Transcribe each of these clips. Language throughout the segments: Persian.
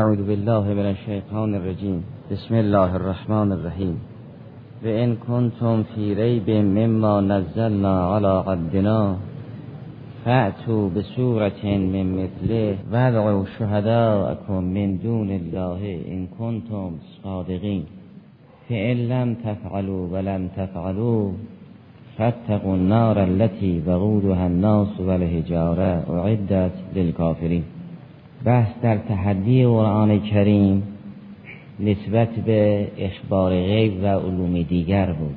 اعوذ بالله من الشیطان الرجیم بسم الله الرحمن الرحیم و ان کنتم فی ریب مما نزلنا علی عبدنا فأتوا بسورة من مثله وادعوا شهداءكم من دون الله إن كنتم صادقين. فإن لم تفعلوا ولم تفعلوا فاتقوا النار التي وقودها الناس والحجارة أعدت للكافرين. بحث در تحدی قرآن کریم نسبت به اخبار غیب و علوم دیگر بود.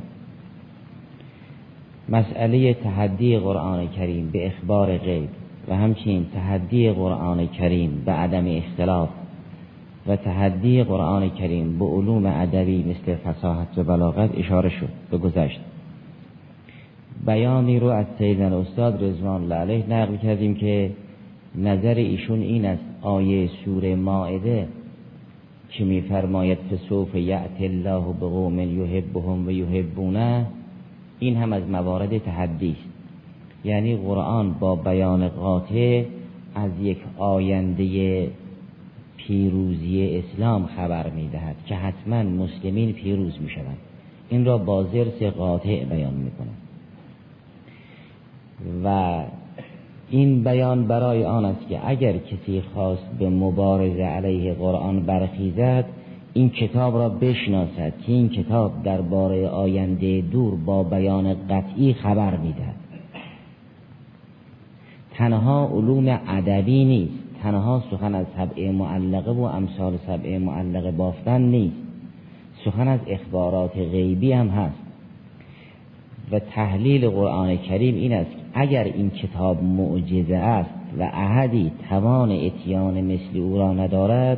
مسئله تحدی قرآن کریم به اخبار غیب و همچنین تحدی قرآن کریم به عدم اختلاف و تحدی قرآن کریم به علوم ادبی مثل فصاحت و بلاغت اشاره شد به گذشت بیانی رو از سیدن استاد رضوان الله علیه نقل کردیم که نظر ایشون این است آیه سوره ماعده که میفرماید فسوف یعت الله به قوم یحبهم و یحبونه این هم از موارد تحدی است. یعنی قرآن با بیان قاطع از یک آینده پیروزی اسلام خبر می‌دهد که حتما مسلمین پیروز می شوند این را با زرس قاطع بیان می و این بیان برای آن است که اگر کسی خواست به مبارزه علیه قرآن برخیزد این کتاب را بشناسد که این کتاب درباره آینده دور با بیان قطعی خبر می‌دهد. تنها علوم ادبی نیست. تنها سخن از سبع معلقه و امثال سبع معلقه بافتن نیست. سخن از اخبارات غیبی هم هست. و تحلیل قرآن کریم این است اگر این کتاب معجزه است و احدی توان اتیان مثل او را ندارد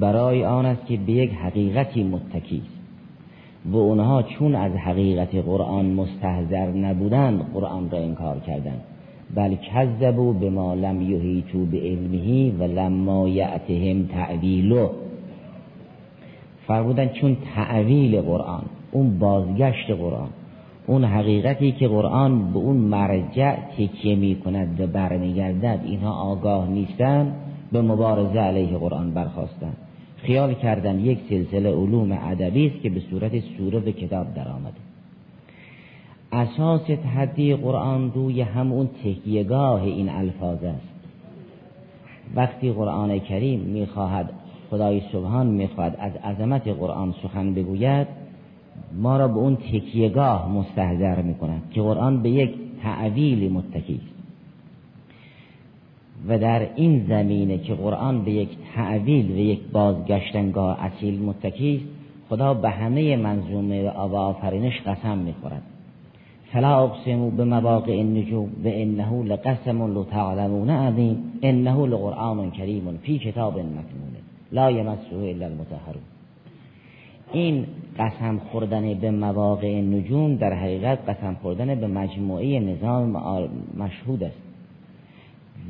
برای آن است که به یک حقیقتی متکی است. و اونها چون از حقیقت قرآن مستحضر نبودند قرآن را انکار کردند. بل کذبوا به ما لم یحیطوا به علمه و لما یعتهم تعویلو. فرمودن چون تعویل قرآن اون بازگشت قرآن اون حقیقتی که قرآن به اون مرجع تکیه می کند و برمیگردد اینها آگاه نیستند به مبارزه علیه قرآن برخواستند خیال کردن یک سلسله علوم ادبی است که به صورت سوره به کتاب درآمده. اساس تحدی قرآن روی همون تکیهگاه این الفاظ است. وقتی قرآن کریم می‌خواهد خدای سبحان می‌خواهد از عظمت قرآن سخن بگوید ما را به اون تکیهگاه مستحضر می‌کند که قرآن به یک تعویل متکی است. و در این زمینه که قرآن به یک تعویل و یک بازگشتنگاه اصیل متکی است خدا به همه منظومه و آفرینش قسم می‌خورد. فلا اقسمو به مواقع النجوم و انه لقسم لو تعلمون عظیم انه لقرآن کریم فی کتاب مکنون لا یمسه الا المطهرون. این قسم خوردن به مواقع نجوم در حقیقت قسم خوردن به مجموعه نظام مشهود است.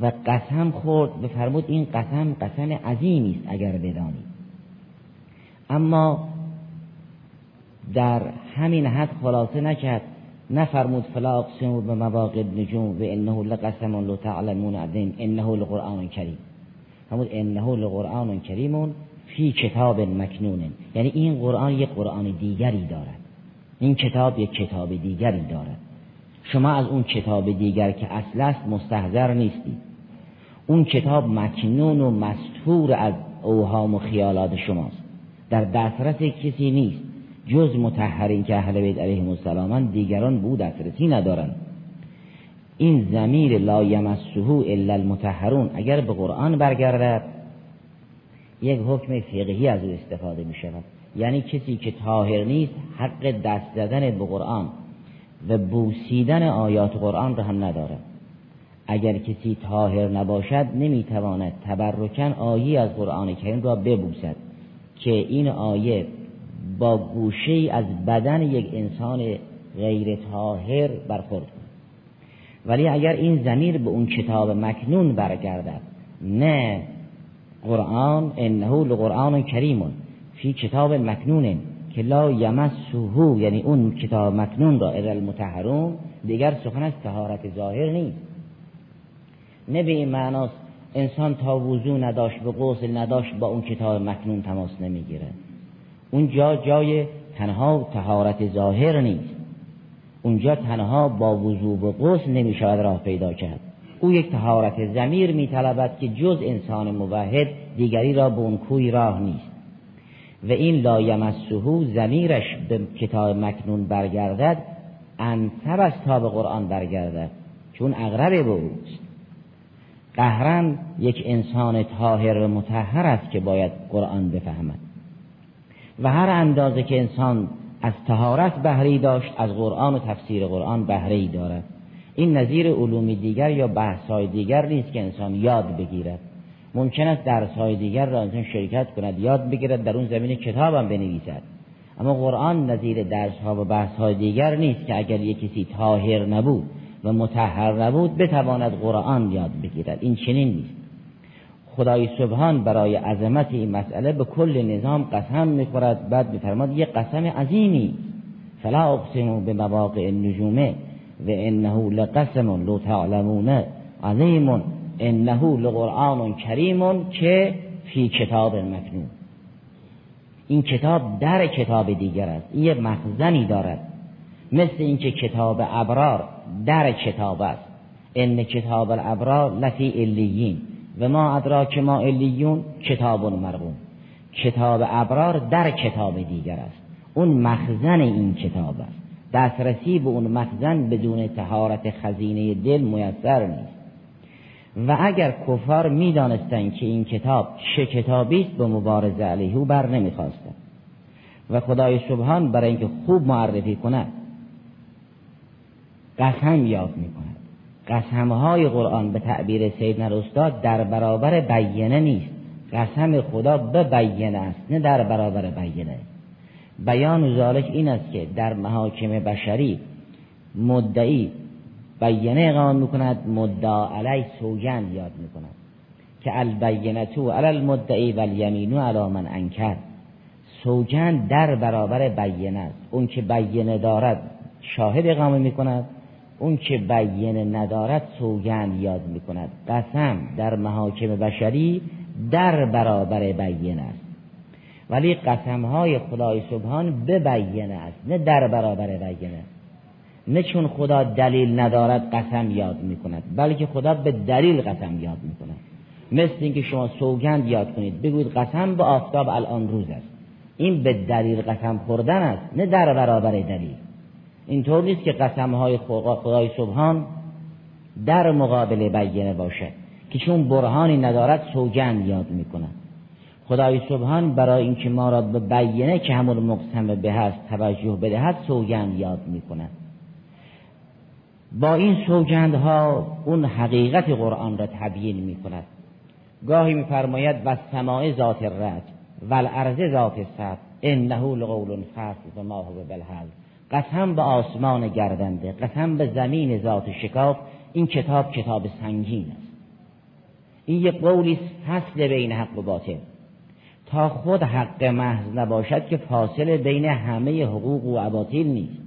و قسم خورد بفرمود این قسم قسم عظیمی است اگر بدانید اما در همین حد خلاصه نکرد نفرمود فلا اقسم به مواقع نجوم و انه لقسم لو تعلمون عظیم انه لقرآن کریم. فرمود انه لقرآن کریمون فی کتاب مکنون. یعنی این قرآن یک قرآن دیگری دارد. این کتاب یک کتاب دیگری دارد. شما از اون کتاب دیگر که اصل است مستحضر نیستید اون کتاب مکنون و مستور از اوهام و خیالات شماست. در دسترس کسی نیست. جز متحرین که اهل بیت علیهم السلام دیگران بود دسترسی ندارند. این زمیر لا یمسه الا المتحرون اگر به قرآن برگردد یک حکم فقهی از او استفاده می شود یعنی کسی که طاهر نیست حق دست زدن به قرآن و بوسیدن آیات قرآن را هم ندارد. اگر کسی طاهر نباشد نمی‌تواند تبرکن آیه از قرآن کریم را ببوسد که این آیه با گوشه از بدن یک انسان غیر طاهر برخورد ولی اگر این زمیر به اون کتاب مکنون برگردد نه قرآن انه لقرآن کریم فی کتاب مکنون که لا یمسه یعنی اون کتاب مکنون را اذا المتحرون دیگر سخن از تهارت ظاهر نیست. نه به این معناست انسان تا وضو نداشت به غسل نداشت با اون کتاب مکنون تماس نمی‌گیره. اونجا جای تنها تهارت ظاهر نیست. اونجا تنها با وضوع و غسل نمی شود راه پیدا کرد. او یک تهارت زمیر می طلبد که جز انسان موحد دیگری را به اون کوی راه نیست. و این لا یمسهو زمیرش به کتاب مکنون برگردد انصب از تا به قرآن برگردد چون اغرب به اوست. قهرن یک انسان طاهر و متحر است که باید قرآن بفهمد. و هر اندازه که انسان از تهارت بهری داشت از قرآن و تفسیر قرآن بهره دارد. این نظیر علومی دیگر یا بحثهای دیگر نیست که انسان یاد بگیرد. ممکن است درسهای دیگر را انسان شرکت کند یاد بگیرد در اون زمین کتابم بنویسد. اما قرآن نظیر درسها و بحثهای دیگر نیست که اگر یک کسی تاهر نبود و متحر نبود بتواند قرآن یاد بگیرد. این چنین نیست. خدای سبحان برای عظمت این مسئله به کل نظام قسم می‌خورد بعد میفرماد یک قسم عظیمی. فلا اقسم به مواقع النجومه و انه لقسم لو تعلمون عظیم انه لقرآن کریم که فی کتاب مکنون این کتاب در کتاب دیگر است. این یک مخزنی دارد. مثل اینکه کتاب ابرار در کتاب است. ان کتاب الابرار لفی الیین و ما ادراک ما الیون کتاب مرغوم کتاب ابرار در کتاب دیگر است. اون مخزن این کتاب است. دسترسی به اون مخزن بدون تهارت خزینه دل میسر نیست. و اگر کفار می‌دانستند که این کتاب چه کتابی است به مبارزه علیه او بر نمی‌خواستند. و خدای سبحان برای اینکه خوب معرفی کند قسم یاد می‌کند. قسمهای قرآن به تعبیر سیدنا استاد در برابر بیانه نیست. قسم خدا به بیانه است نه در برابر بیانه. بیان ذالک این است که در محاکم بشری مدعی بیانه اقامه می‌کند مدعا علی سوگند یاد می‌کند که البینتو علی المدعی و الیمینو علی من انکر. سوگند در برابر بیانه است. اون که بیانه دارد شاهد اقامه می‌کند اون که بیانه ندارد سوگند یاد می‌کند. قسم در محاکم بشری در برابر بیانه است. ولی قسم های خدای سبحان به بیانه است نه در برابر بیانه نه چون خدا دلیل ندارد قسم یاد می‌کند بلکه خدا به دلیل قسم یاد می‌کند. مثل اینکه شما سوگند یاد کنید بگویید قسم به آفتاب الان روز است. این به دلیل قسم خوردن است نه در برابر دلیل. اینطور نیست که قسم های خدای سبحان در مقابل بیانه باشد که چون برهانی ندارد سوگند یاد می‌کند. خدای سبحان برای اینکه ما را به بیانه که همون مقسم به هست توجه بدهد سوگند یاد می‌کند. با این سوگندها اون حقیقت قرآن را تبیین می‌کند. گاهی میفرماید و سماع ذات الرد و الارض ذات السد انه لقول فصل و ما هو بالحل قسم به آسمان گردنده قسم به زمین ذات شکاف این کتاب کتاب سنگین است. این یک قولی فصل بین حق و باطل. تا خود حق محض نباشد که فاصله بین همه حقوق و اباطیل نیست.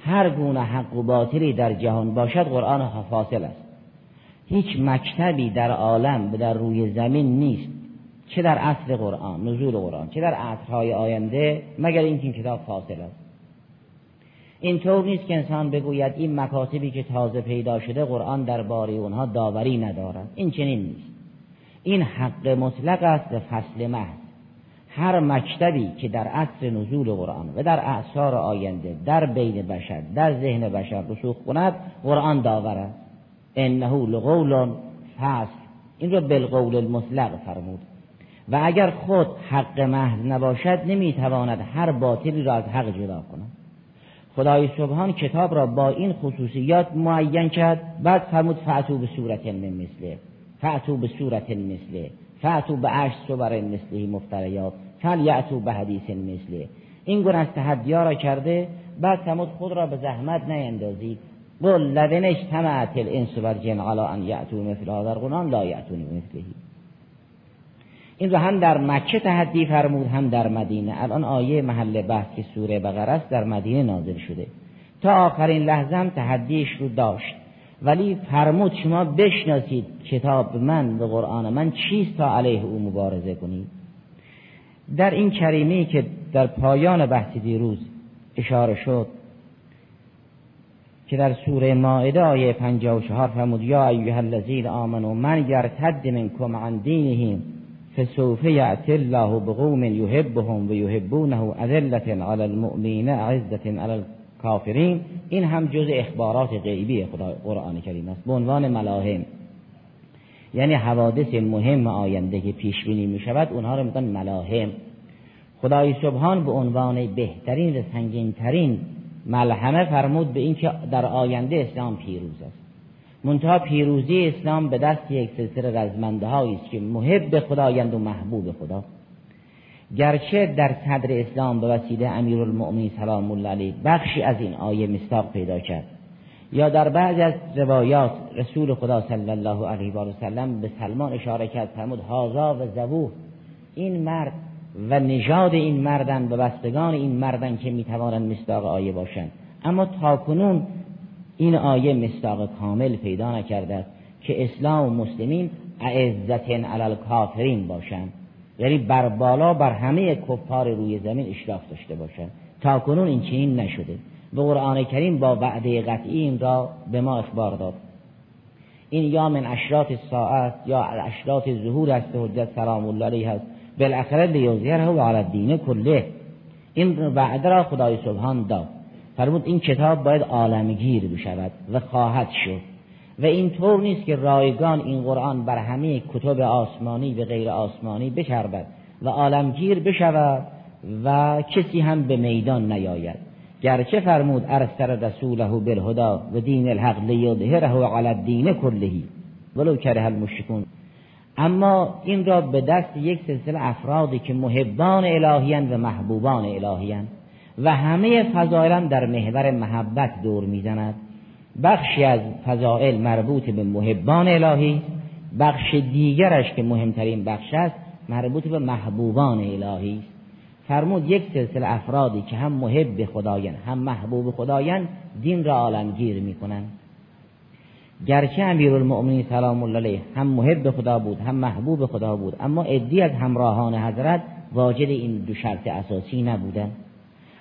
هر گونه حق و باطلی در جهان باشد قرآن فاصل است. هیچ مکتبی در عالم در روی زمین نیست چه در اصل قرآن نزول قرآن چه در عصرهای آینده مگر اینکه این کتاب فاصل است. اینطور نیست که انسان بگوید این مکاتبی که تازه پیدا شده قرآن در باری اونها داوری ندارد. این چنین نیست. این حق مطلق است به فصل محض. هر مکتبی که در عصر نزول قرآن و در اعثار آینده در بین بشر در ذهن بشر رسوخ کند قرآن داور است. انه لقول فصل. این رو بالقول المطلق فرمود. و اگر خود حق محض نباشد نمی‌تواند هر باطلی را از حق جدا کند. خدای سبحان کتاب را با این خصوصیات معین کرد. بعد فرمود فعتو به صورت مثله. فعتو به صورت مثله. فعتو به عشت صور مثله مفتریات فل یعتو به حدیث مثله. این گونه از تحدیا را کرده بعد فرمود خود را به زحمت نیندازید قل لدن اجتمعت الانس و الجن على ان یعتو مثل هذا القرآن لا یعتون مثله. این رو هم در مکه تحدی فرمود هم در مدینه. الان آیه محل بحث که سوره بقره است در مدینه نازل شده. تا آخرین لحظه هم تحدیش رو داشت. ولی فرمود شما بشناسید کتاب من و قرآن من چیست تا علیه او مبارزه کنید؟ در این کریمه که در پایان بحث دیروز اشاره شد که در سوره مائده آیه 54 فرمود یا ایها الذین آمنوا من یرتد منکم عن دینهم فسوف یأتی الله بقوم یحبهم و یحبونه اذلة علی المؤمنین عزة علی الكافرین این هم جز اخبارات غیبی قرآن کریم است. به عنوان ملاهم یعنی حوادث مهم آینده که پیش بینی می شود اونها رو میگن ملاهم خدای سبحان به عنوان بهترین و سنگینترین ملحمه فرمود به اینکه در آینده اسلام پیروز است. منتها پیروزی اسلام به دست یک سلسله رزمنده است که محب خدایند و محبوب خدا. گرچه در صدر اسلام به وسیله امیرالمؤمنین سلام الله علیه بخشی از این آیه مستاق پیدا کرد. یا در بعض از روایات رسول خدا صلی الله علیه و سلم به سلمان اشاره کرد فرمود هازا و زبوه این مرد و نژاد این مردن و بستگان این مردن که می‌توانند مستاق آیه باشند. اما تاکنون این آیه مستاق کامل پیدا نکرده که اسلام و مسلمین اعزت علی کافرین باشند. یعنی بر بالا بر همه کفار روی زمین اشراف داشته باشند تاکنون این چنین نشده. و قرآن کریم با وعده قطعی این را به ما اخبار داد. این یا من اشراط ساعت یا اشراط ظهور است حجت سلام الله علیه هست بالاخره لیوزیره و علی الدین کله. این وعده را خدای سبحان داد. فرمود این کتاب باید عالمگیر بشود و خواهد شد. و این طور نیست که رایگان این قرآن بر همه کتب آسمانی و غیر آسمانی بچربد و عالمگیر بشود و کسی هم به میدان نیاید. گرچه فرمود ارسل رسوله بالهدا و دین الحق لیظهره علی الدین کلهی ولو کره المشرکون. اما این را به دست یک سلسله افرادی که محبان الهیان و محبوبان الهیان و همه فضائل در محور محبت دور می‌زند. بخشی از فضائل مربوط به محبان الهی بخش دیگرش که مهمترین بخش است مربوط به محبوبان الهی. است فرمود یک سلسله افرادی که هم محب خدایان هم محبوب خدایان دین را عالمگیر می‌کنند. گرچه امیرالمؤمنین سلام الله علیه هم محب خدا بود هم محبوب خدا بود اما ادی از همراهان حضرت واجد این دو شرط اساسی نبودند.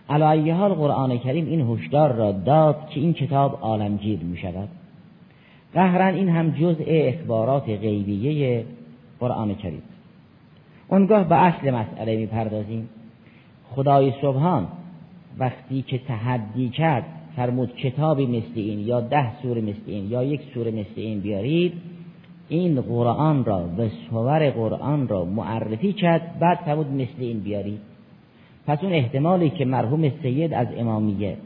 علی حال قرآن کریم این هشدار را داد که این کتاب عالمگیر می شود قهرا این هم جزء اخبارات غیبیه قرآن کریم. اونگاه به اصل مسئله می پردازیم خدای سبحان وقتی که تحدی کرد فرمود کتابی مثل این یا ده سوره مثل این یا یک سوره مثل این بیارید این قرآن را و سور قرآن را معرفی کرد بعد فرمود مثل این بیارید. پس اون احتمالی که مرحوم سید از امامیه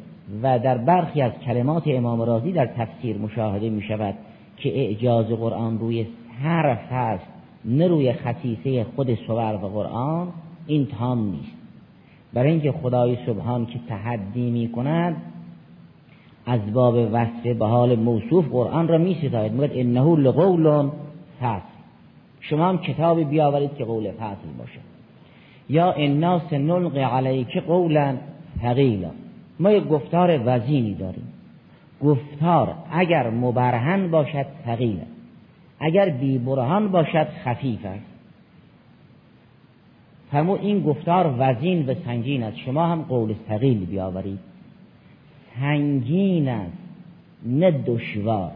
و در برخی از کلمات امام رازی در تفسیر مشاهده می شود که اعجاز قرآن روی حرف هست نه روی خصیصه خود سور و قرآن این تام نیست. برای اینکه خدای سبحان که تحدی می کند از باب وصف به حال موصوف قرآن را می ستاید میگه انه لقول فصل. شما هم کتابی بیاورید که قول فصل باشه. یا انا سنلقی علیک قولا ثقیلا ما یک گفتار وزینی داریم. گفتار اگر مبرهن باشد ثقیل اگر بی برهان باشد خفیف است فرمود این گفتار وزین و سنگین است. شما هم قول ثقیل بیاورید. سنگین است نه دشوار.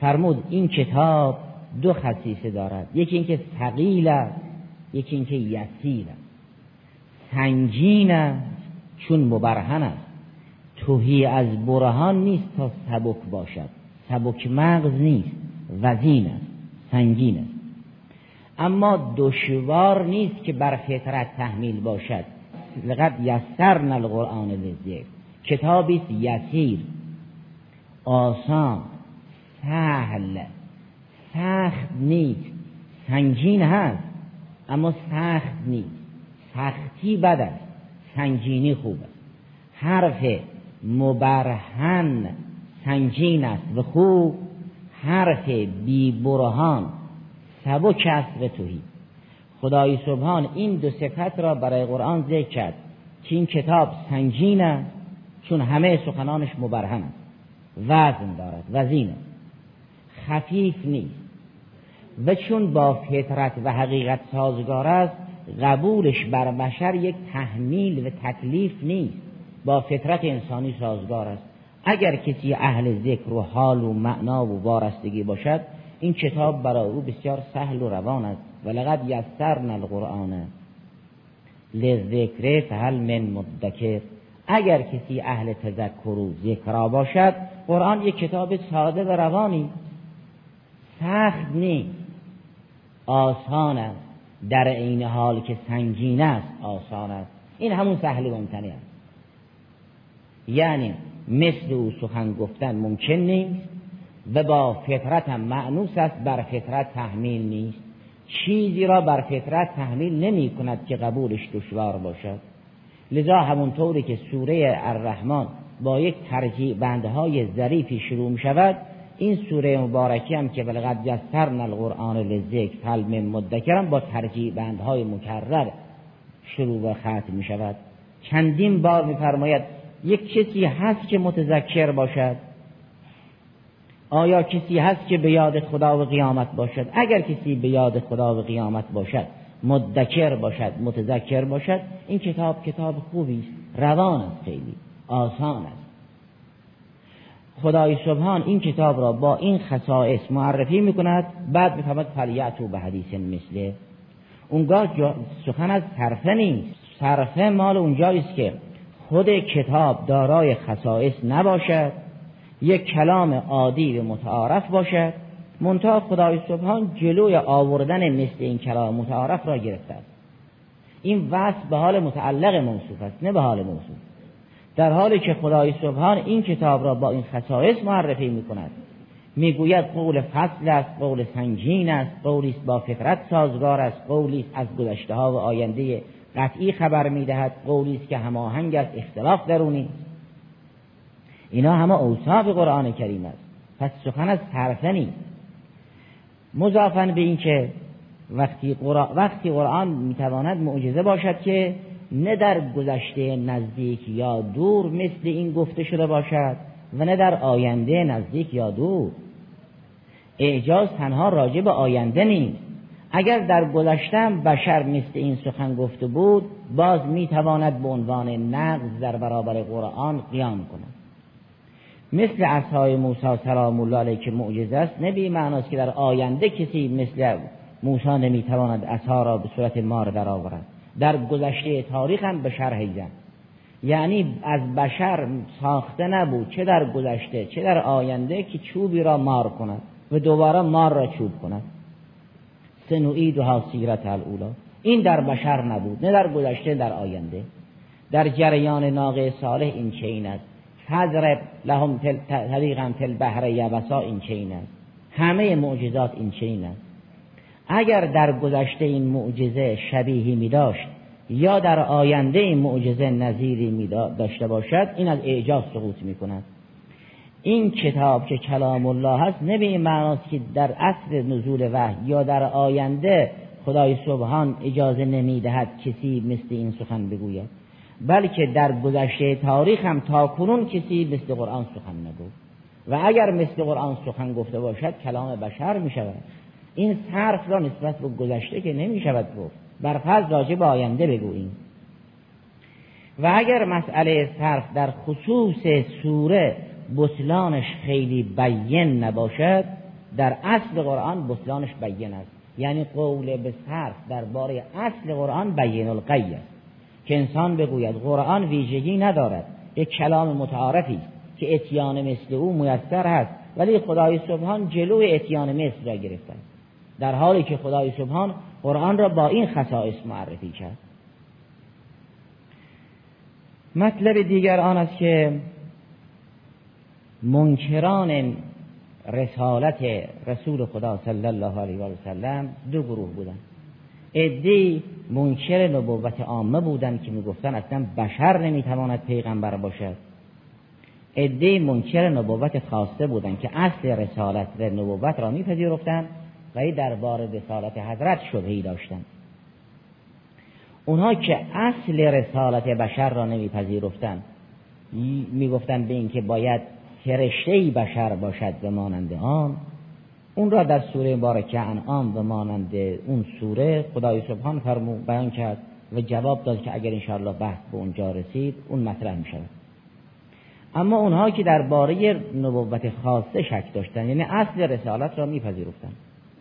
فرمود این کتاب دو خصیصه دارد. یکی اینکه ثقیل است یکی اینکه یسیر سنگین است چون مبرهن است. توهی از برهان نیست تا سبک باشد. سبک مغز نیست وزین است سنگین است. اما دشوار نیست که بر فطرت تحمیل باشد. لقد یسرنا القرآن للذکر. کتابی است یسیر. آسان سهل سخت نیست. سنگین هست. اما سخت نیست. سختی بد است. سنگینی خوب است. حرف مبرهن سنگین است. و خوب حرف بی برهان سبک است و توهی. خدای سبحان این دو صفت را برای قرآن ذکر کرد که این کتاب سنگین است چون همه سخنانش مبرهن است. وزن دارد. وزین است. خفیف نیست. و چون با فطرت و حقیقت سازگار است قبولش بر بشر یک تحمیل و تکلیف نیست. با فطرت انسانی سازگار است. اگر کسی اهل ذکر و حال و معنا و وارستگی باشد این کتاب برای او بسیار سهل و روان است. و لقد یسرنا القرآن لذکر فهل من مدکر. اگر کسی اهل تذکر و ذکرا باشد قرآن یک کتاب ساده و روانی سخت نیست. آسان است. در عین حال که سنگین است آسان است. این همون سهل و ممتنی است. یعنی مثل او سخن گفتن ممکن نیست و با فطرت هم معنوس است بر فطرت تحمیل نیست. چیزی را بر فطرت تحمیل نمی کند که قبولش دشوار باشد. لذا همونطوری که سوره الرحمن با یک ترجیح بندهای ظریفی شروع می شود این سوره مبارکی هم که بلغت یسرن القرآن لذکر فل من مدکرم با ترجیح بندهای مکرر شروع و ختم می شود. چندین بار میفرماید یک کسی هست که متذکر باشد؟ آیا کسی هست که به یاد خدا و قیامت باشد؟ اگر کسی به یاد خدا و قیامت باشد مدکر باشد متذکر باشد این کتاب کتاب خوبی است روان است خیلی آسان است. خدای سبحان این کتاب را با این خصائص معرفی می کند بعد می‌فهمد فلیعتو به حدیث مثله اونگاه سخن از صرفه نیست. صرفه مال اونجاییست که خود کتاب دارای خصائص نباشد یک کلام عادی و متعارف باشد منتها خدای سبحان جلوی آوردن مثل این کلام متعارف را گرفته است این وصف به حال متعلق موصوف است نه به حال موصوف. در حالی که خدای سبحان این کتاب را با این خصائص معرفی می کند می‌گوید قول فصل است قول سنگین است قولی با فطرت سازگار است قولی از گذشته ها و آینده قطعی خبر می‌دهد قولی است که هماهنگ است اختلاف درونی. اینا همه اوصاف قرآن کریم است. پس سخن از حرفه نیست مضافا به اینکه وقتی قرآن, وقتی قرآن می‌تواند معجزه باشد که نه در گذشته نزدیک یا دور مثل این گفته شده باشد و نه در آینده نزدیک یا دور. اعجاز تنها راجع به آینده نیست. اگر در گذشتم بشر مثل این سخن گفته بود باز می‌تواند به عنوان نقض در برابر قرآن قیام کند. مثل اصحای موسی سلام الله علیه که معجزه است نه معناست که در آینده کسی مثل موسی نمی‌تواند اصها را به صورت مار درآورد. در گذشته تاریخ هم به شرح یعنی از بشر ساخته نبود چه در گذشته چه در آینده که چوبی را مار کند و دوباره مار را چوب کند. سنویدها سیرت الاولا این در بشر نبود نه در گذشته در آینده. در جریان ناقه صالح این چین است. حضرب لهم طریقا تل بحر یبسا این چین است. همه معجزات این چین است. اگر در گذشته این معجزه شبیهی می داشت یا در آینده این معجزه نظیری می داشته باشد این از اعجاز سقوط می کند این کتاب که کلام الله هست نه به این معناست که در اصل نزول وحی یا در آینده خدای سبحان اجازه نمی دهد کسی مثل این سخن بگوید بلکه در گذشته تاریخ هم تا کنون کسی مثل قرآن سخن نگفت. و اگر مثل قرآن سخن گفته باشد کلام بشر می شود این صرف را نسبت به گذشته که نمی شود گفت. بر فرض راجع به آینده بگوییم. و اگر مسئله صرف در خصوص سوره بطلانش خیلی بیین نباشد در اصل قرآن بطلانش بیین است. یعنی قول به صرف درباره اصل قرآن بیین القی است. که انسان بگوید قرآن ویژگی ندارد. یک کلام متعارفی که اتیان مثل او میسر هست. ولی خدای سبحان جلوی اتیان مثل را گرفته در حالی که خدای سبحان قرآن را با این خصائص معرفی کرد. مطلب دیگر آن است که منکران رسالت رسول خدا صلی الله علیه و سلم دو گروه بودند ادی منکر نبوت عامه بودند که می‌گفتن اصلا بشر نمی‌تواند پیغمبر باشد. ادی منکر نبوت خاصه بودند که اصل رسالت و نبوت را میپذیرفتند و دربار رسالت حضرت شبهی داشتند اونها که اصل رسالت بشر را نمیپذیرفتند می‌گفتند به اینکه باید فرشته بشر باشد به مانند آن. اون را در سوره مبارکه انعام و مانند اون سوره خدای سبحان فرمو بیان کرد و جواب داد که اگر انشاءالله بحث به اونجا رسید اون مطرح می شود اما اونها که درباره نبوت خاصه شک داشتن یعنی اصل رسالت را میپذیرفتند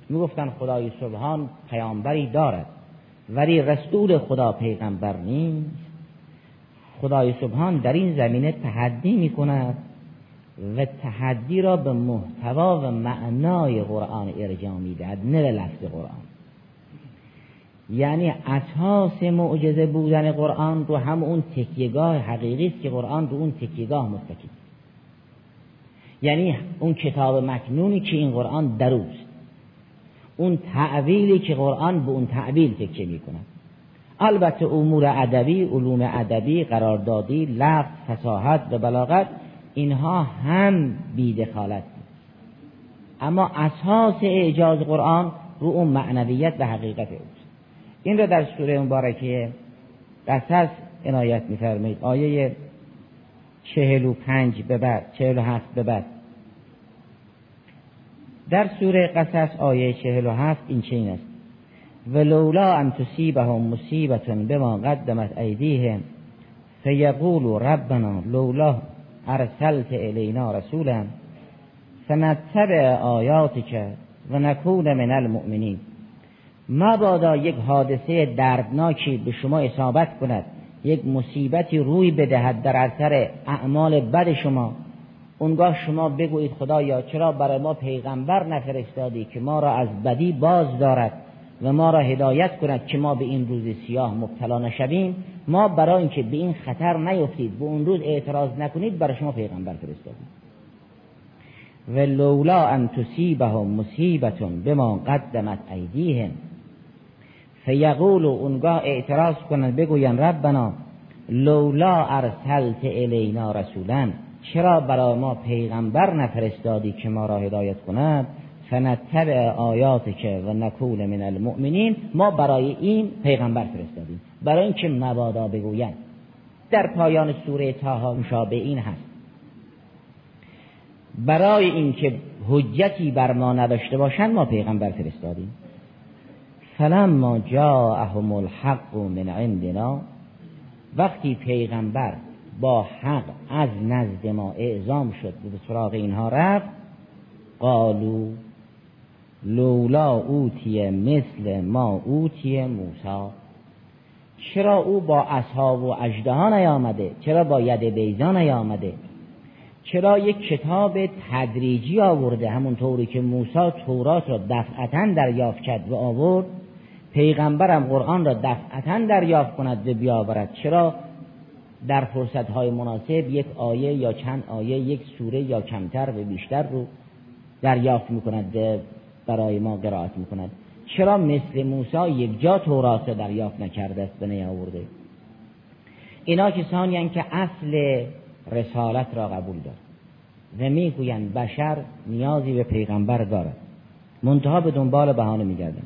می‌گفتن خدای سبحان پیامبری دارد ولی رسول خدا پیغمبر نیست. خدای سبحان در این زمینه تحدی می کند و تحدی را به محتوا و معنای قرآن ارجاع می‌دهد نه به لفظ قرآن. یعنی اساس معجزه بودن قرآن رو هم اون تکیگاه حقیقی است که قرآن رو اون تکیگاه متکی. یعنی اون کتاب مکنونی که این قرآن دروست اون تعویلی که قرآن به اون تعویل تکیه می‌کند. البته امور ادبی علوم ادبی قراردادی لفظ فساحت و بلاغت اینها هم بیدخالت اما اساس اعجاز قرآن رو اون معنویت و حقیقت اوست. این را در سوره مبارکه قصص عنایت میفرمایید. آیه چهل و پنج به بعد چهل و هفت به بعد. در سوره قصص آیه چهل و هفت این چین است. ولولا ان تصیبهم مصیبت بما قدمت ایدیهم فیقولوا ربنا لولا ارسلت الینا رسولا فنتبع آیاتک و نکون من المؤمنین. مبادا یک حادثه دردناکی به شما اصابت کند یک مصیبتی روی بدهد در اثر اعمال بد شما. اونگاه شما بگویید خدایا چرا برای ما پیغمبر نفرستادی که ما را از بدی باز دارد و ما را هدایت کند که ما به این روز سیاه مبتلا نشویم؟ ما برای اینکه به این خطر نیفتید به اون روز اعتراض نکنید برای شما پیغمبر فرستادیم. و لولا ان تصیبهم مصیبت بما قدمت ایدیهم. فیقول اونگاه اعتراض کنند بگوین ربنا لولا ارسلت الینا رسولا. چرا برای ما پیغمبر نفرستادی که ما را هدایت کند؟ فنتبع آیات که و نکول من المؤمنین. ما برای این پیغمبر فرستادیم. برای اینکه مبادا بگویند. در پایان سوره تاها مشابه این هست. برای اینکه حجتی بر ما نداشته باشند ما پیغمبر فرستادیم. فلما جاءهم الحق من عندنا وقتی پیغمبر با حق از نزد ما اعزام شد و به سراغ اینها رفت قالو لولا اوتی مثل ما اوتی موسا. چرا او با اصحاب و اجده نیامده؟ چرا با ید بیزا نیامده؟ چرا یک کتاب تدریجی آورده همون طوری که موسی تورات را دفعتا دریافت کرد و آورد؟ پیغمبرم قرآن را دفعتا دریافت کند و بیاورد. چرا در فرصت های مناسب یک آیه یا چند آیه یک سوره یا کمتر و بیشتر رو دریافت می‌کند برای ما قرائت می‌کند. چرا مثل موسی یک جا تورات دریافت نکرده است به نیاورده اینا کسانی که اصل رسالت را قبول دارد و می‌گویند بشر نیازی به پیغمبر دارد. منتها به دنبال بهانه میگردن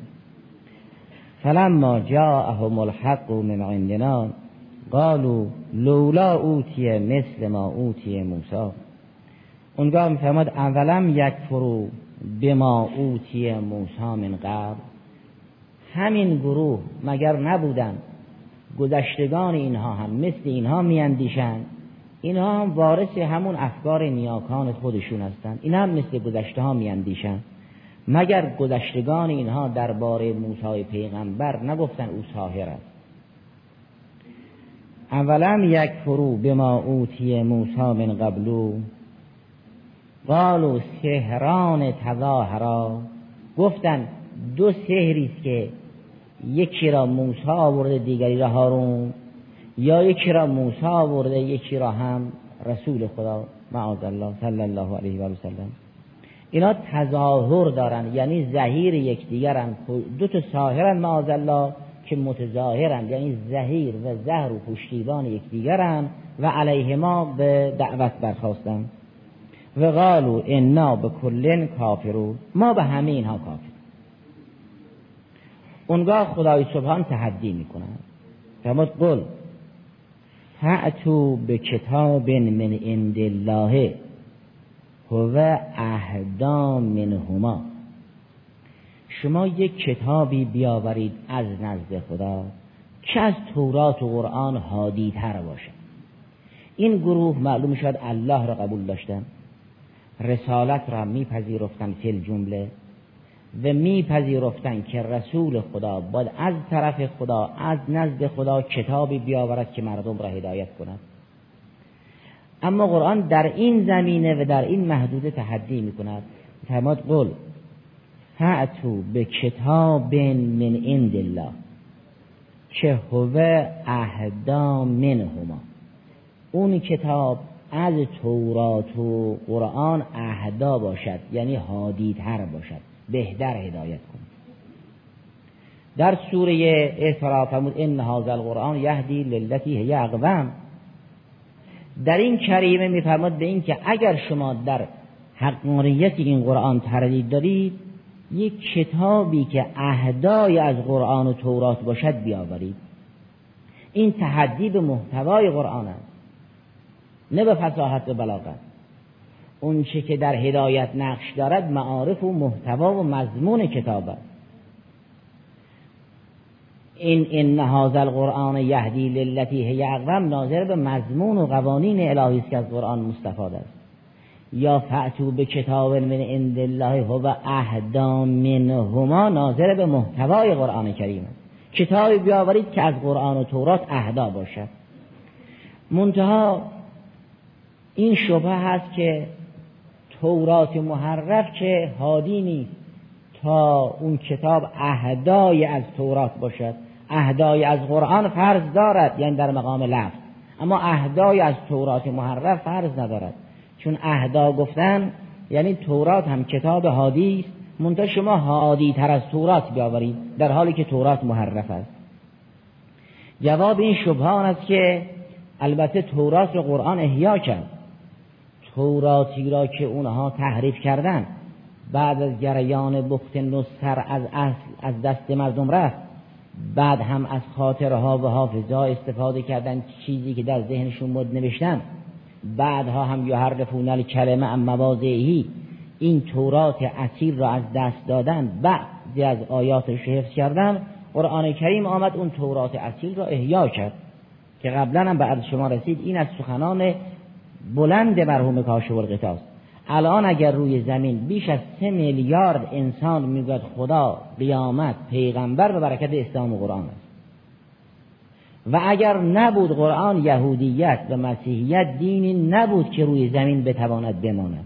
فلما جاءهم الحق من عندنا قالوا لولا اوتی مثل ما اوتی موسی. اونگاه میفرماد اولم یک فرو به ما اوتی موسی من قبل. همین گروه مگر نبودن؟ گذشتگان اینها هم مثل اینها میاندیشند اینها هم وارث همون افکار نیاکان خودشون هستند این هم مثل گذشته ها میاندیشند مگر گذشتگان اینها درباره موسی پیغمبر نگفتن او ساهر است؟ اولم یک فرو به ما اوتی موسی من قبلو قالو سهران تظاهرا. گفتن دو سهری است که یکی را موسی آورده دیگری را هارون یا یکی را موسی آورده یکی را هم رسول خدا معاذ الله صلی الله علیه و سلم. اینا تظاهر دارن یعنی زهیر یکدیگرن دو تا ساهرن معاذ الله. که متظاهرن یعنی زهیر و زهر و پشتیبان یکدیگرن و علیه ما به دعوت برخواستن و قالو انا به کلن کافرون ما به همه اینها کافر. اونگاه خدای سبحان تحدی می‌کنن فرمود قل فعتو به کتاب من عند الله هو اهدا منهما. شما یک کتابی بیاورید از نزد خدا که از تورات و قرآن هادی تر باشد این گروه معلوم شد الله را قبول داشتن رسالت را میپذیرفتن فی جمله و میپذیرفتن که رسول خدا باید از طرف خدا از نزد خدا کتابی بیاورد که مردم را هدایت کند. اما قرآن در این زمینه و در این محدوده تحدی می کند فرماد قل فعتو به کتاب من عند الله که هو اهدا منهما. اون کتاب از تورات و قرآن اهدا باشد یعنی هادی تر باشد بهتر هدایت کن در سوره اعتراف فرمود ان هذا القرآن یهدی للتی هی اقوم در این کریمه میفرماد به این که اگر شما در حقانیت این قرآن تردید دارید یک کتابی که اهدای از قرآن و تورات باشد بیاورید. این تحدی به محتوای قرآن است. نه به فصاحت و بلاغت. اون چه که در هدایت نقش دارد معارف و محتوا و مضمون کتاب است. این ان هذا القرآن یهدی للتی هی اقوم ناظر به مضمون و قوانین الهی است که از قرآن مستفاد است. یا فعتو به کتاب من عند الله هو اهدا منهما ناظر به محتوای قرآن کریم. کتابی بیاورید که از قرآن و تورات اهدا باشد. منتها این شبه هست که تورات محرف که هادی نیست تا اون کتاب اهدای از تورات باشد. اهدای از قرآن فرض دارد یعنی در مقام لفظ. اما اهدای از تورات محرف فرض ندارد. چون اهدا گفتن یعنی تورات هم کتاب هادی است. منتها شما هادی تر از تورات بیاورید در حالی که تورات محرف است. جواب این شبهان است که البته تورات رو قرآن احیا کرد. توراتی را که اونها تحریف کردن بعد از جریان بخت نصر از اصل از دست مردم رفت. بعد هم از خاطرها و حافظه استفاده کردن چیزی که در ذهنشون بود نوشتن. بعدها هم یحرفون الکلمه ام مواضعی این تورات اصیل را از دست دادن بعضی از آیاتش حفظ کردن. قرآن کریم آمد اون تورات اصیل را احیا کرد که قبلا هم بعد شما رسید این از سخنان بلند مرحوم کاشف القطاس الان اگر روی زمین بیش از سه میلیارد انسان می‌گوید خدا قیامت پیغمبر به برکت اسلام و قرآن است. و اگر نبود قرآن یهودیت و مسیحیت دینی نبود که روی زمین بتواند بماند.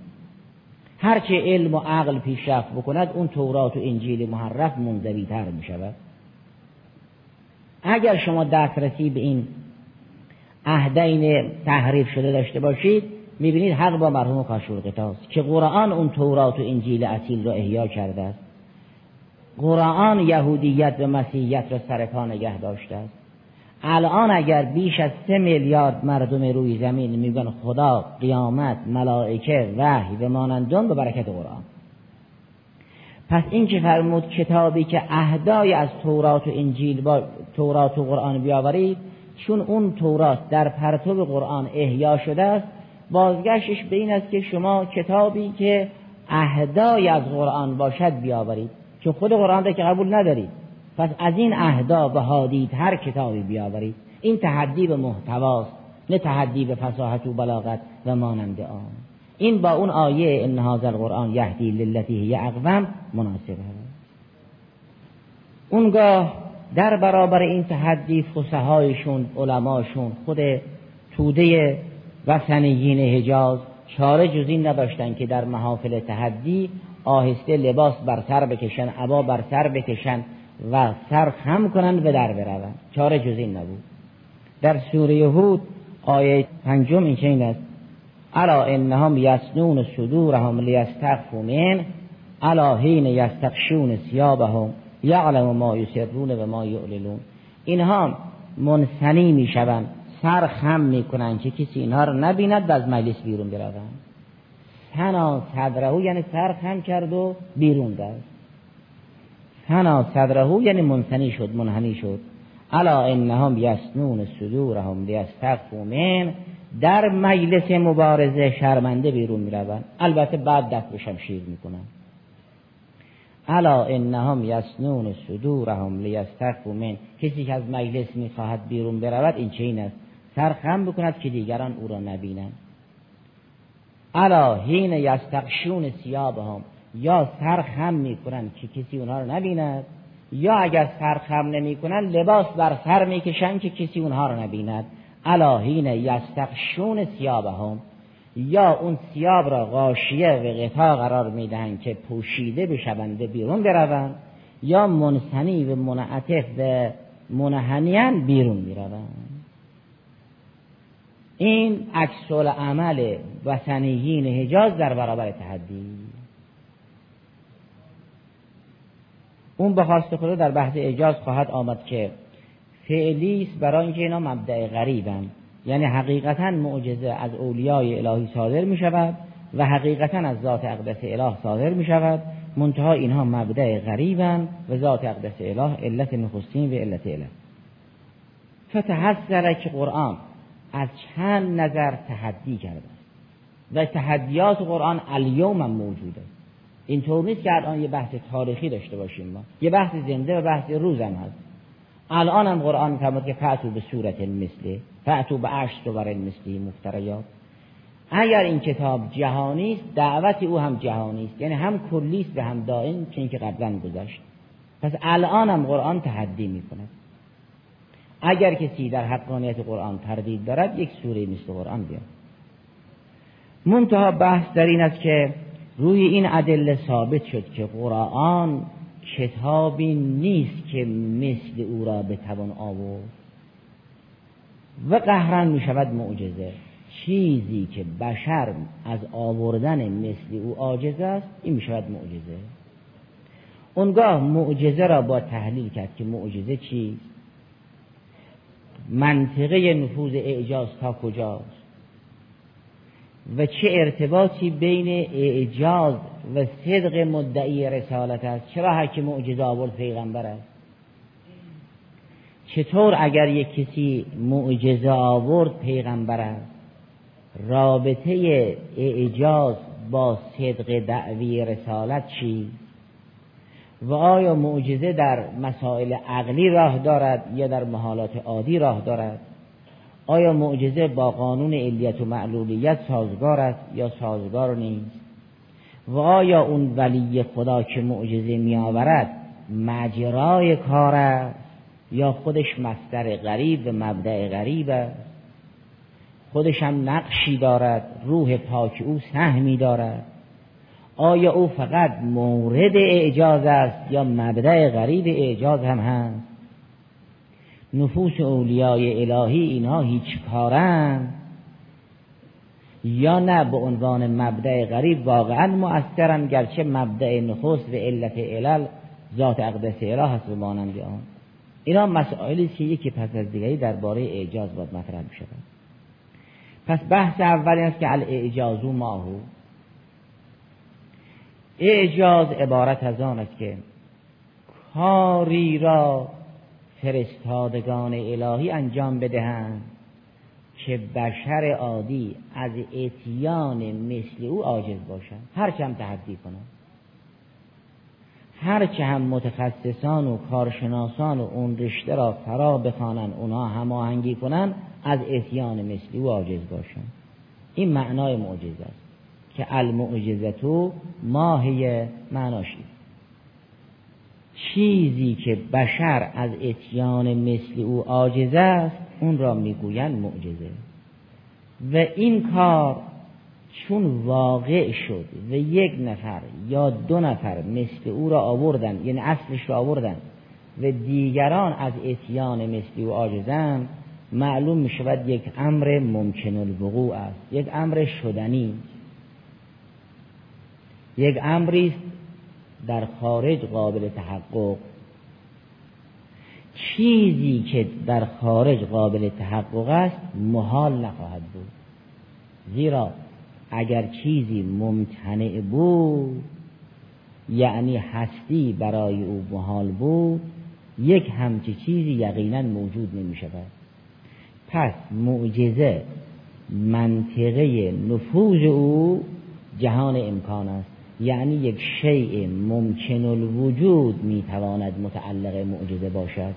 هرچه علم و عقل پیشرفت بکند اون تورات و انجیل محرف منزوی تر می شود اگر شما دسترسی به این عهدین تحریف شده داشته باشید می‌بینید حق با مرحوم کاشور قطاست که قرآن اون تورات و انجیل اصیل را احیا کرده است. قرآن یهودیت و مسیحیت را سر پا نگه داشته است. الان اگر بیش از سه میلیارد مردم روی زمین میگن خدا قیامت ملائکه وحی و مانندون به برکت قرآن. پس این که فرمود کتابی که اهدای از تورات و انجیل با تورات و قرآن بیاورید چون اون تورات در پرتو قرآن احیا شده است بازگشتش به این است که شما کتابی که اهدای از قرآن باشد بیاورید چون خود قرآن را که قبول ندارید. پس از این اهدا و هادید هر کتابی بیاورید. این تحدی به محتواست نه تحدی به فصاحت و بلاغت و مانند آن. این با اون آیه ان هذا القرآن یهدی للتی هی اقوم مناسب است اونگاه در برابر این تحدی فسهایشون علماشون خود توده وطنیین حجاز چاره جز این نداشتن که در محافل تحدی آهسته لباس بر سر بکشن عبا بر سر بکشن. و سر خم کنند و در بروند. چاره جز این نبود. در سوره هود آیه پنجم این چنین است. الا انهم یسنون صدورهم لیستخفوا من الا حین یستخشون یعلم ما یسرون و ما یعلنون. اینها منسنی می‌شوند. سر خم می‌کنن که کسی اینها رو نبیند و از مجلس بیرون بروند. سنا صدرهو یعنی سر خم کرد و بیرون دست سنا صدرهو یعنی منسنی شد منحنی شد. الا انهم یسنون صدورهم لیستخفوا من در مجلس مبارزه شرمنده بیرون می‌روند. البته بعد دست به شمشیر می‌کنن. الا انهم یسنون صدورهم لیستخفوا من کسی که از مجلس می‌خواهد بیرون برود این چه این است؟ سرخم بکند که دیگران او را نبینند. الا حین یستقشون ثیابهم. یا سرخم می‌کنند که کسی اونها رو نبیند یا اگر سرخم نمی‌کنند لباس بر سر می‌کشند که کسی اونها رو نبیند. الا حین یستقشون ثیابهم یا اون سیاب را غاشیه و غطا قرار می‌دهند که پوشیده بشونده بیرون بروند یا منسنی و منعطف و منحنیان بیرون می‌روند. این عکس عمل وطنیین حجاز در برابر تحدی. اون به خواست خدا در بحث اجاز خواهد آمد که فعلیست برای اینکه اینا مبدع غریبند یعنی حقیقتا معجزه از اولیای الهی صادر می شود و حقیقتا از ذات اقدس اله صادر می شود. منتها اینها مبدع غریبند و ذات اقدس اله علت نخستین و علت اله. فتحذر که قرآن از چند نظر تحدی کرده و تحدیات قرآن الیوم هم موجوده اینطور نیست که الان یه بحث تاریخی داشته باشیم ما. یه بحث زنده و بحث روز هم هست. الان هم قرآن میفرماد که فعتو به صورت مثله فعتو به عشت و برای مثلی مفتریات اگر این کتاب جهانی است دعوت او هم جهانی است. یعنی هم کلی است و هم دائم چون که قبلا گذشت. پس الان هم قرآن تحدی می‌کند اگر کسی در حقانیت قرآن تردید دارد یک سوره مثل قرآن بیاد. منتها بحث در این است که روی این ادله ثابت شد که قرآن کتابی نیست که مثل او را به توان آورد. و قهرن می شود معجزه. چیزی که بشر از آوردن مثل او عاجز است این می شود معجزه. اونگاه معجزه را با تحلیل کرد که معجزه چیست منطقه نفوذ اعجاز تا کجاست؟ و چه ارتباطی بین اعجاز و صدق مدعی رسالت است؟ چرا هر که معجزه آورد پیغمبر است؟ چطور اگر یک کسی معجزه آورد پیغمبر است؟ رابطه اعجاز با صدق دعوی رسالت چی؟ و آیا معجزه در مسائل عقلی راه دارد یا در محالات عادی راه دارد؟ آیا معجزه با قانون علیت و معلولیت سازگار است یا سازگار نیست؟ و آیا اون ولی خدا که معجزه می آورد مجرای کار یا خودش مستر غریب و مبدع غریب است؟ خودش هم نقشی دارد روح پاک او سهمی دارد. آیا او فقط مورد اعجاز است یا مبدع غریب اعجاز هم هست؟ نفوس اولیای الهی اینها هیچ کارن. یا نه به عنوان مبدع غریب واقعا مؤثرن گرچه مبدع نخست و علت علل ذات اقدس اله هست به مانند آن. اینا مسائلی که یکی پس از دیگری درباره اعجاز باید مطرح می پس بحث اولی است که الاعجازو ماهو. اعجاز عبارت از آن است که کاری را فرستادگان الهی انجام بدهند که بشر عادی از اتیان مثل او عاجز باشند هرچه هم تحدی کنند. هرچه هم متخصصان و کارشناسان و اون رشته را فرا بخوانند اونها هماهنگی کنند از اتیان مثل او عاجز باشند. این معنای معجزه است که المعجزتو ماهی معناشی چیزی که بشر از اتیان مثل او عاجز است اون را می‌گویند معجزه. و این کار چون واقع شد و یک نفر یا دو نفر مثل او را آوردن یعنی اصلش را آوردن و دیگران از اتیان مثل او عاجزند معلوم می شود یک امر ممکن الوقوع است یک امر شدنی. یک امری در خارج قابل تحقق. چیزی که در خارج قابل تحقق است محال نخواهد بود. زیرا اگر چیزی ممتنع بود یعنی هستی برای او محال بود یک همچی چیزی یقینا موجود نمی شود. پس معجزه منطقه نفوذ او جهان امکان است. یعنی یک شیء ممکن الوجود می‌تواند متعلق معجزه باشد.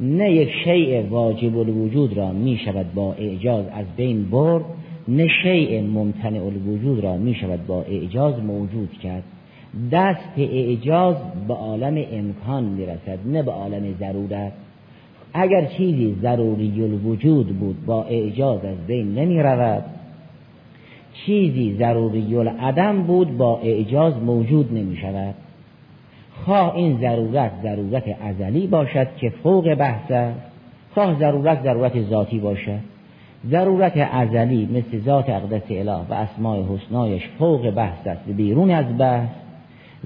نه یک شیء واجب الوجود را می شود با اعجاز از بین برد نه شیء ممتنع الوجود را می شود با اعجاز موجود کرد. دست اعجاز به عالم امکان می رسد نه به عالم ضرورت. اگر چیزی ضروری الوجود بود با اعجاز از بین نمی رود چیزی ضروری العدم بود با اعجاز موجود نمی شود خواه این ضرورت ضرورت ازلی باشد که فوق بحث است. خواه ضرورت ضرورت ذاتی باشد. ضرورت ازلی مثل ذات اقدس اله و اسماع حسنایش فوق بحث است بیرون از بحث.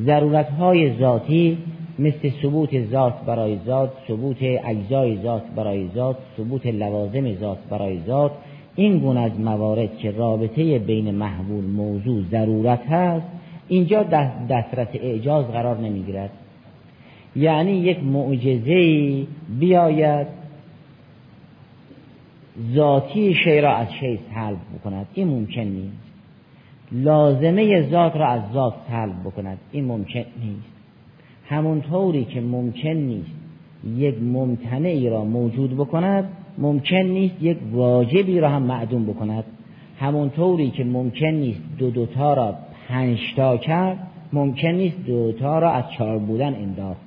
ضرورت های ذاتی مثل ثبوت ذات برای ذات ثبوت اجزای ذات برای ذات ثبوت لوازم ذات برای ذات این گونه از موارد که رابطه بین محبول موضوع ضرورت هست اینجا دسترس اعجاز قرار نمی‌گیرد. یعنی یک معجزه بیاید ذاتی شی را از شی سلب بکند. این ممکن نیست. لازمه ذات را از ذات سلب بکند. این ممکن نیست. همونطوری که ممکن نیست یک ممتنعی را موجود بکند ممکن نیست یک واجبی را هم معدوم بکند. همونطوری که ممکن نیست دو دوتا را پنجتا کرد ممکن نیست دوتا را از چهار بودن انداخت.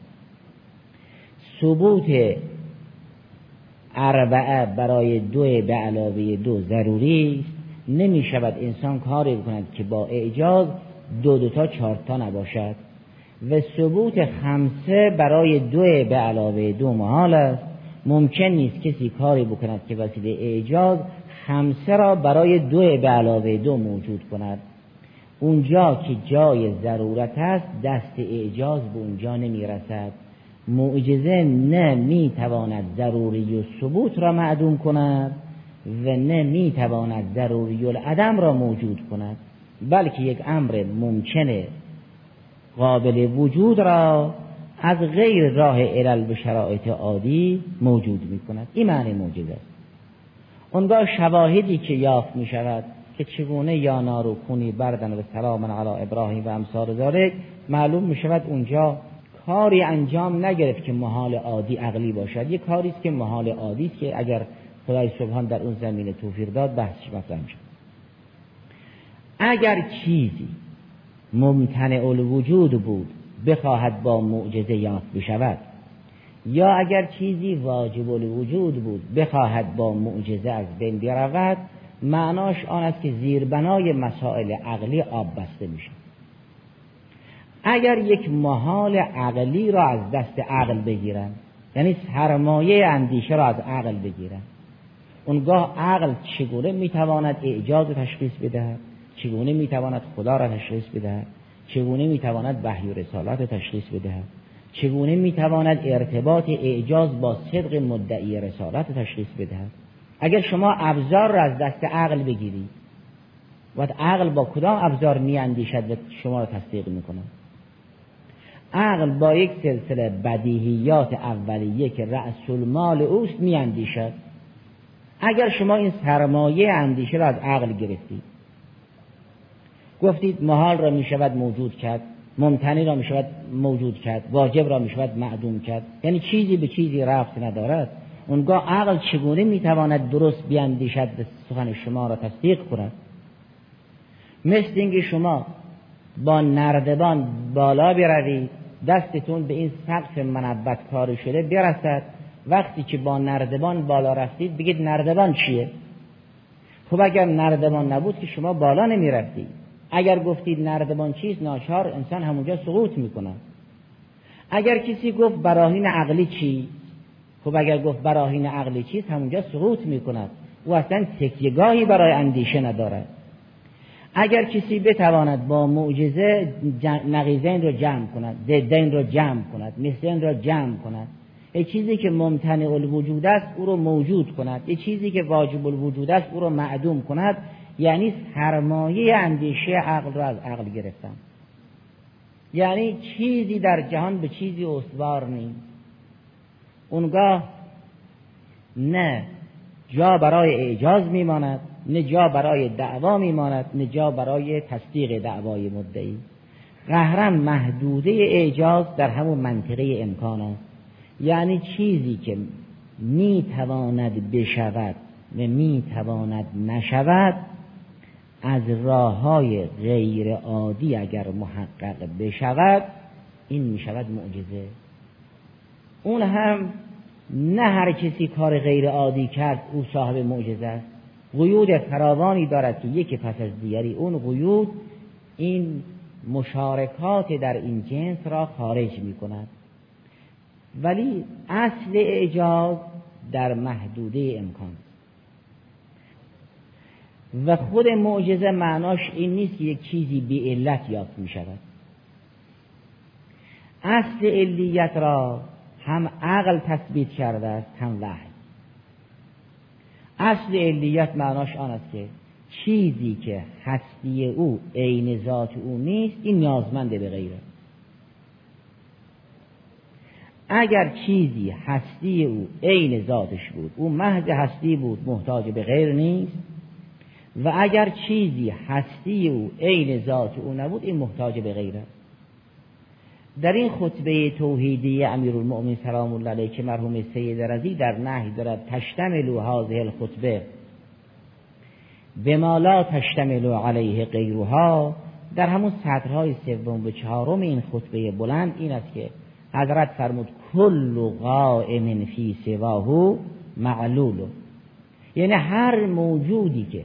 ثبوت اربعه برای دو به علاوه دو ضروری است. نمی شود انسان کاری بکند که با اعجاز دو دوتا چهارتا نباشد. و ثبوت خمسه برای دو به علاوه دو محال است. ممکن نیست کسی کاری بکند که وسیله اعجاز خمسه را برای دو به علاوه دو موجود کند. اونجا که جای ضرورت است دست اعجاز به اونجا نمی رسد معجزه نه می تواند ضروری و ثبوت را معدوم کند و نه می تواند ضروری العدم را موجود کند بلکه یک امر ممکنه. قابل وجود را از غیر راه علل به شرایط عادی موجود می کند این معنی معجزه است اونگاه شواهدی که یافت می شود که چگونه یا نارو کونی بردن و سلام علی ابراهیم و امثال ذالک معلوم می شود اونجا کاری انجام نگرفت که محال عادی عقلی باشد. یه کاری است که محال عادی است که اگر خدای سبحان در اون زمینه توفیق داد بحثش مطرح میشه اگر چیزی ممتنع الوجود بود بخواهد با معجزه یافت بشود. یا اگر چیزی واجب الوجود بود بخواهد با معجزه از بین برود معناش آن است که زیربنای مسائل عقلی آب بسته میشه اگر یک محال عقلی را از دست عقل بگیرن یعنی سرمایه اندیشه را از عقل بگیرن اونگاه عقل چگونه می‌تواند اعجاز تشخیص بدهد؟ چگونه می‌تواند خدا را تشخیص بدهد؟ چگونه می‌تواند وحی و رسالات تشخیص بدهد چگونه می‌تواند ارتباط اعجاز با صدق مدعی رسالت تشخیص بدهد اگر شما ابزار را از دست عقل بگیرید و عقل با کدام ابزار میاندیشد و شما را تصدیق می‌کنه عقل با یک سلسله بدیهیات اولیه که رأس المال اوست میاندیشد. اگر شما این سرمایه اندیشه را از عقل گرفتید گفتید محال را می شود موجود کرد ممتنی را می شود موجود کرد واجب را می شود معدوم کرد. یعنی چیزی به چیزی رفت ندارد. اونگاه عقل چگونه می تواند درست بیاندیشد سخن شما را تصدیق کند؟ مثل اینکه شما با نردبان بالا بروید دستتون به این سقف منبت کاری شده برسد. وقتی که با نردبان بالا رفتید بگید نردبان چیه؟ خب اگر نردبان نبود که شما بالا نمی رفتید اگر گفتید نردبان چیست ناچار انسان همونجا سقوط می‌کنه. اگر کسی گفت براهین عقلی چی؟ خب اگر گفت براهین عقلی چیست همونجا سقوط می‌کند او اصلا تکیگاهی برای اندیشه ندارد اگر کسی بتواند با معجزه نقیزین را جمع کند ضدین را جمع کند مثلین را جمع کند یه چیزی که ممتنع الوجود است او رو موجود کند. یه چیزی که واجب الوجود است او رو معدوم کند. یعنی سرمایه اندیشه عقل را از عقل گرفتم یعنی چیزی در جهان به چیزی استوار نیست. اونگاه نه جا برای اعجاز میماند نجا برای دعوا میماند نجا برای تصدیق دعوای مدعی. قهرم محدوده اعجاز در همون منطقه امکان است. یعنی چیزی که می‌تواند بشود و می‌تواند نشود از راه های غیر عادی اگر محقق بشود این می‌شود معجزه. اون هم نه هر کسی کار غیر عادی کرد او صاحب معجزه است. قیود فراوانی دارد که یکی پس از دیگری اون قیود این مشارکات در این جنس را خارج می کند ولی اصل اعجاز در محدوده امکان و خود معجزه معناش این نیست که یک چیزی بی علت یافت می شود اصل علیت را هم عقل تثبیت کرده است هم وحی. اصل علیت معناش آن است که چیزی که هستی او عین ذات او نیست این نیازمنده به غیره. اگر چیزی هستی او عین ذاتش بود او محض هستی بود محتاج به غیر نیست و اگر چیزی هستی او عین ذات او نبود این محتاج به غیره. در این خطبه توحیدی امیرالمؤمنین سلام الله علیه که مرحوم سید رضی در نهی دارد تشتمل هذه الخطبه به لا تشتمل علیه غیرها. در همون سطرهای سوم و چهارم این خطبه بلند این است که حضرت فرمود کل قائم فی سواهو معلول. یعنی هر موجودی که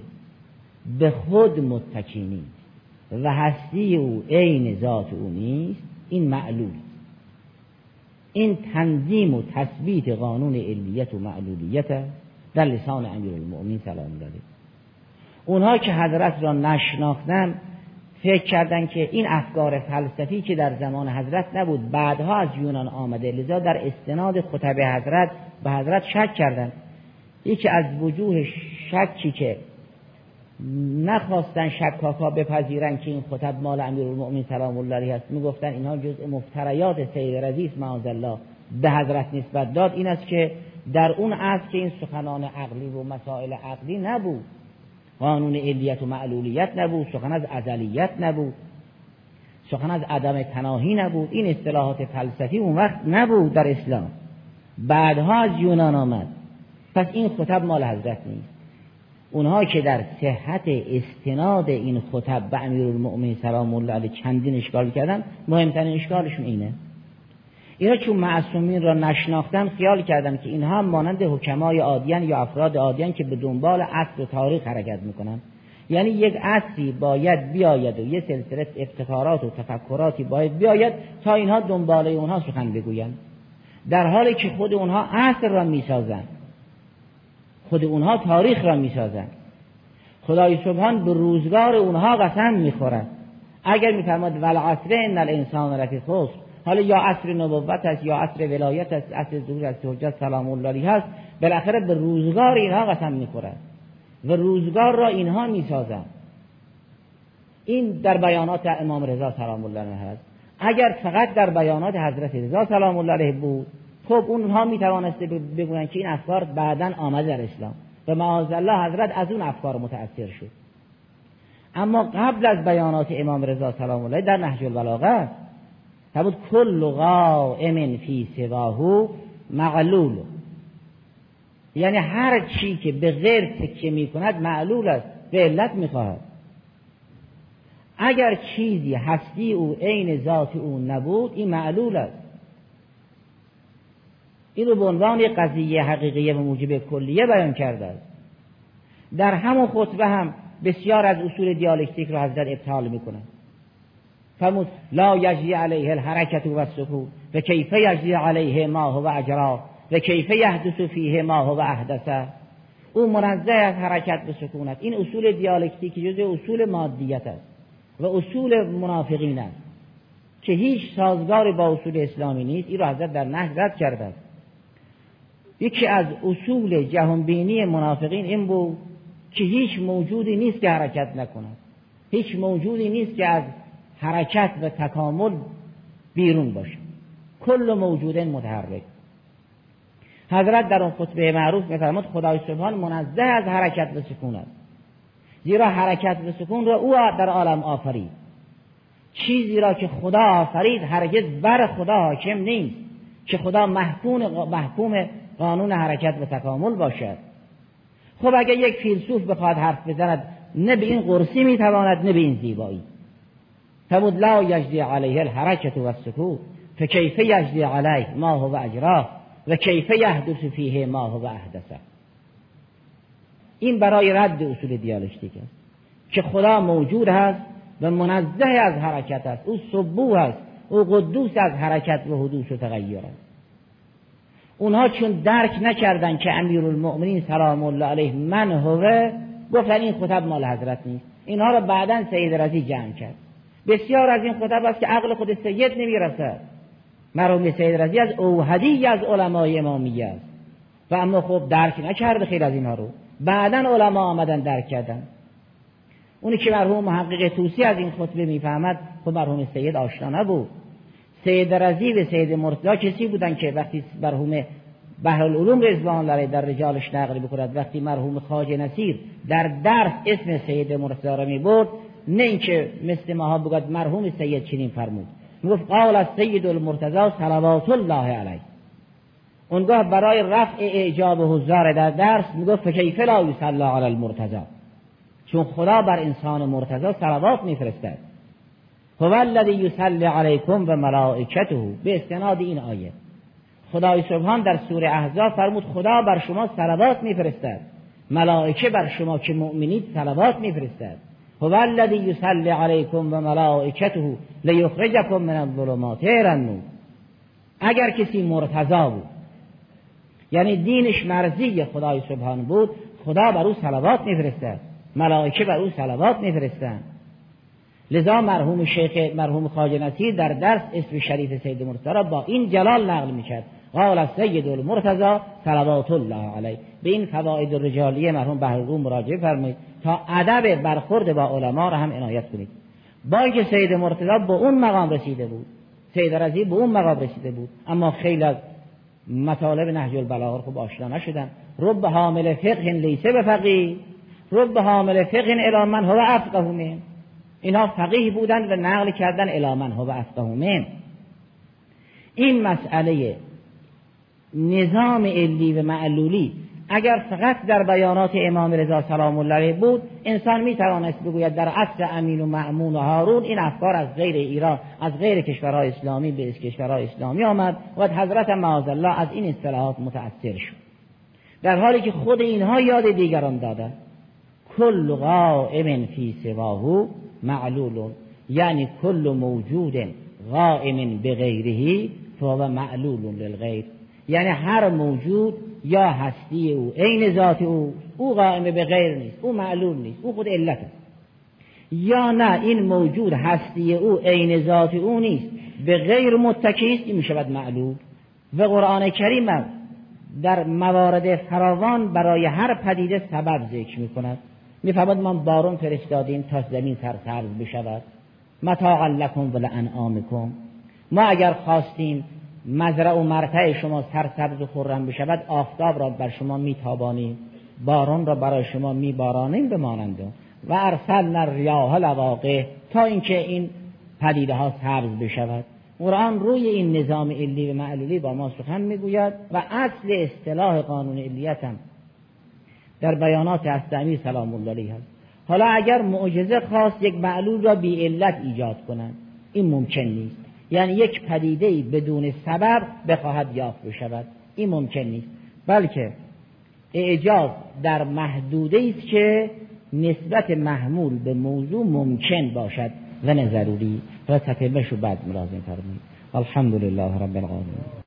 به خود متکی نیست و هستی او عین ذات او نیست این معلول این تنظیم و تثبیت قانون علیت و معلولیت در لسان امیر المؤمنین سلام داده اونها که حضرت را نشناختن فکر کردن که این افکار فلسفی که در زمان حضرت نبود بعدها از یونان آمده لذا در استناد خطب حضرت به حضرت شک کردند یکی از وجوه شکی که نخواستن شکاکا بپذیرن که این خطب مال امیرالمؤمنین سلام الله علیه است. می‌گفتن اینها جزء مفتریات سید رضی است الله به حضرت نسبت داد. این است که در اون عصر که این سخنان عقلی و مسائل عقلی نبود قانون علیت و معلولیت نبود سخن از ازلیت نبود سخن از عدم تناهی نبود این اصطلاحات فلسفی اون وقت نبود در اسلام. بعدها از یونان آمد. پس این خطب مال حضرت نیست. اونها که در صحت استناد این خطب به امیرالمؤمنین سلام الله علیه چندین اشکال کردن مهمترین اشکالشون اینه. اینا چون معصومین را نشناختن خیال کردن که اینها مانند حکمای عادیان یا افراد عادیان که به دنبال اصل و تاریخ حرکت می‌کنن. یعنی یک اصلی باید بیاید و یه سلسله افتخارات و تفکراتی باید بیاید تا اینها دنباله اونها سخن بگویند. در حالی که خود اونها اصل را می‌سازند. خود اونها تاریخ را می‌سازند. خدای سبحان به روزگار اونها قسم می‌خورد. اگر میفرماد ولعصر ان الانسان لفی خسر حالا یا عصر نبوت است یا عصر ولایت است عصر ظهور است حجت سلام الله هست بالاخره به روزگار اینها قسم می‌خورد و روزگار را اینها می‌سازند. این در بیانات امام رضا سلام الله علیه هست. اگر فقط در بیانات حضرت رضا سلام الله علیه بود خب اونها می توانسته بگویند که این افکار بعدا آمد در اسلام و معاذ الله حضرت از اون افکار متأثر شد. اما قبل از بیانات امام رضا سلام الله در نهج البلاغه فرمود کل قائم فی سواهو معلول. یعنی هر چی که به غیر تکیه می کند معلول است به علت می خواهد. اگر چیزی هستی او عین ذات او نبود این معلول است. این رو به عنوان قضیه حقیقیه و موجب کلیه بیان کرده است. در همون خطبه هم بسیار از اصول دیالکتیک رو حضرت ابطال می‌کنند فرمود لا یجری علیه السکون و الحرکة و کیف یجری علیه ما هو اجراه و یحدث فیه ما هو احدثه او منزه از حرکت و سکون است این اصول دیالکتیکی جز اصول مادیت است و اصول منافقین است که هیچ سازگاری با اصول اسلامی نیست. این را حضرت در نه رد کرده است. یکی از اصول جهانبینی منافقین این بود که هیچ موجودی نیست که حرکت نکند. هیچ موجودی نیست که از حرکت و تکامل بیرون باشه. کل موجود متحرک. حضرت در اون خطبه معروف میفرماد خدای سبحان منزه از حرکت و سکون است. زیرا حرکت و سکون را او در عالم آفرید. چیزی را که خدا آفرید هرگز بر خدا حاکم نیست. که خدا محکوم قانون حرکت و تکامل باشد. خب اگر یک فیلسوف بخواد حرف بزند نه به این قرصی می‌تواند نه به این زیبایی. فمود لا یجدی علیه الحرکت و السکون فکیف یجدی علیه ما هو اجراه و کیف یحدث فیه ما هو احدثه این برای رد اصول دیالکتیک است که خدا موجود است و منزه از حرکت است. او صبوح است. او قدوس از حرکت و حدوث و تغییر است. اونها چون درک نکردن که المؤمنین سلام الله علیه من هوه گفتن این خطب مال حضرت نیست. اینها را بعدا سید رضی جمع کرد. بسیار از این خطب است که عقل خود سید نمی‌رسد مرحوم سید رضی از اوهدی از علمای امامیه است. و اما خب درک نکرده خیلی از اینها رو. بعدا علما آمدن درک کردن. اونی که مرحوم محقق توسی از این خطبه می‌فهمد خب مرحوم سید آشنا نبود. سید رضی و سید مرتضی کسی بودن که وقتی مرحوم بحر العلوم رضوان الله در رجالش نقل بکند وقتی مرحوم خاج نصیر در درس اسم سید مرتضی را می برد نه اینکه مثل ماها بگد مرحوم سید چنین فرمود. می‌گفت قال از سید المرتضی صلوات الله علیه. اونگاه برای رفع اعجاب حضار در درس می‌گفت فکیف لا یصلی علی المرتضی. چون خدا بر انسان مرتضی صلوات میفرستد. هو الذی یصلی علیکم و ملائکته. به استناد این آیه. خدای سبحان در سوره احزاب فرمود خدا بر شما صلوات میفرستد. ملائکه بر شما که مؤمنید صلوات میفرستد. هو الذی یصلی علیکم و ملائکته لیخرجکم من الظلمات. الى اگر کسی مرتضا بود یعنی دینش مرزی خدای سبحان بود خدا بر او صلوات میفرستد. ملائکه بر او صلوات میفرستند. لذا مرحوم شیخ مرحوم خواجه نصیر در درس اسم شریف سید مرتضی با این جلال نقل می‌کرد. قال سید المرتضی صلوات الله علیه. به این فواید رجالیه مرحوم بهرگو مراجعه فرمایید تا ادب برخورد با علما را هم عنایت کنید. با اینکه سید مرتضی به اون مقام رسیده بود سید رضی به اون مقام رسیده بود اما خیلی از مطالب نهج البلاغه خوب آشنا نشدن. رب حامل فقه لیسه به فقیه رب حامل فقه الی من هو افقه اینها فقیه بودن و نقل کردن الی من هو افقه من این مسئله نظام علی و معلولی اگر فقط در بیانات امام رضا سلام الله علیه بود انسان می توانست بگوید در عصر امین و معمون و هارون این افکار از غیر ایران از غیر کشورهای اسلامی به کشورهای اسلامی آمد و حضرت معاذ الله از این اصطلاحات متأثر شد. در حالی که خود اینها یاد دیگران دادند. کل قائم فی سواهو معلول یعنی کل موجود قائم بغیره فهو معلول للغیر یعنی هر موجود یا هستی او عین ذات او او قائم به غیر نیست او معلول نیست او خود علت یا نه این موجود هستی او عین ذات او نیست به غیر متکی است این می‌شود معلول. و قرآن کریم در موارد فراوان برای هر پدیده سبب ذکر می کند میفرماد ما بارون فرستادیم تا زمین سرسبز بشود. متاعا لکم و لانعامکم. ما اگر خواستیم مزرع و مرتع شما سرسبز و خرم بشود آفتاب را بر شما میتابانیم. باران را برای شما میبارانیم بمانند. و ارسلنا الریاح لواقع تا اینکه این پدیده ها سبز بشود. قرآن روی این نظام علی و معلولی با ما سخن می‌گوید و اصل اصطلاح قانون علیت هم در بیانات استعمی سلام الله علیه. هست حالا اگر معجزه خواست یک معلول را بی علت ایجاد کنند این ممکن نیست. یعنی یک پدیده بدون سبب بخواهد یافت بشود. این ممکن نیست. بلکه اعجاز در محدوده است که نسبت محمول به موضوع ممکن باشد و نه ضروری. و تکلمش رو بعد ملازم فرمایید. الحمد لله رب العالمین.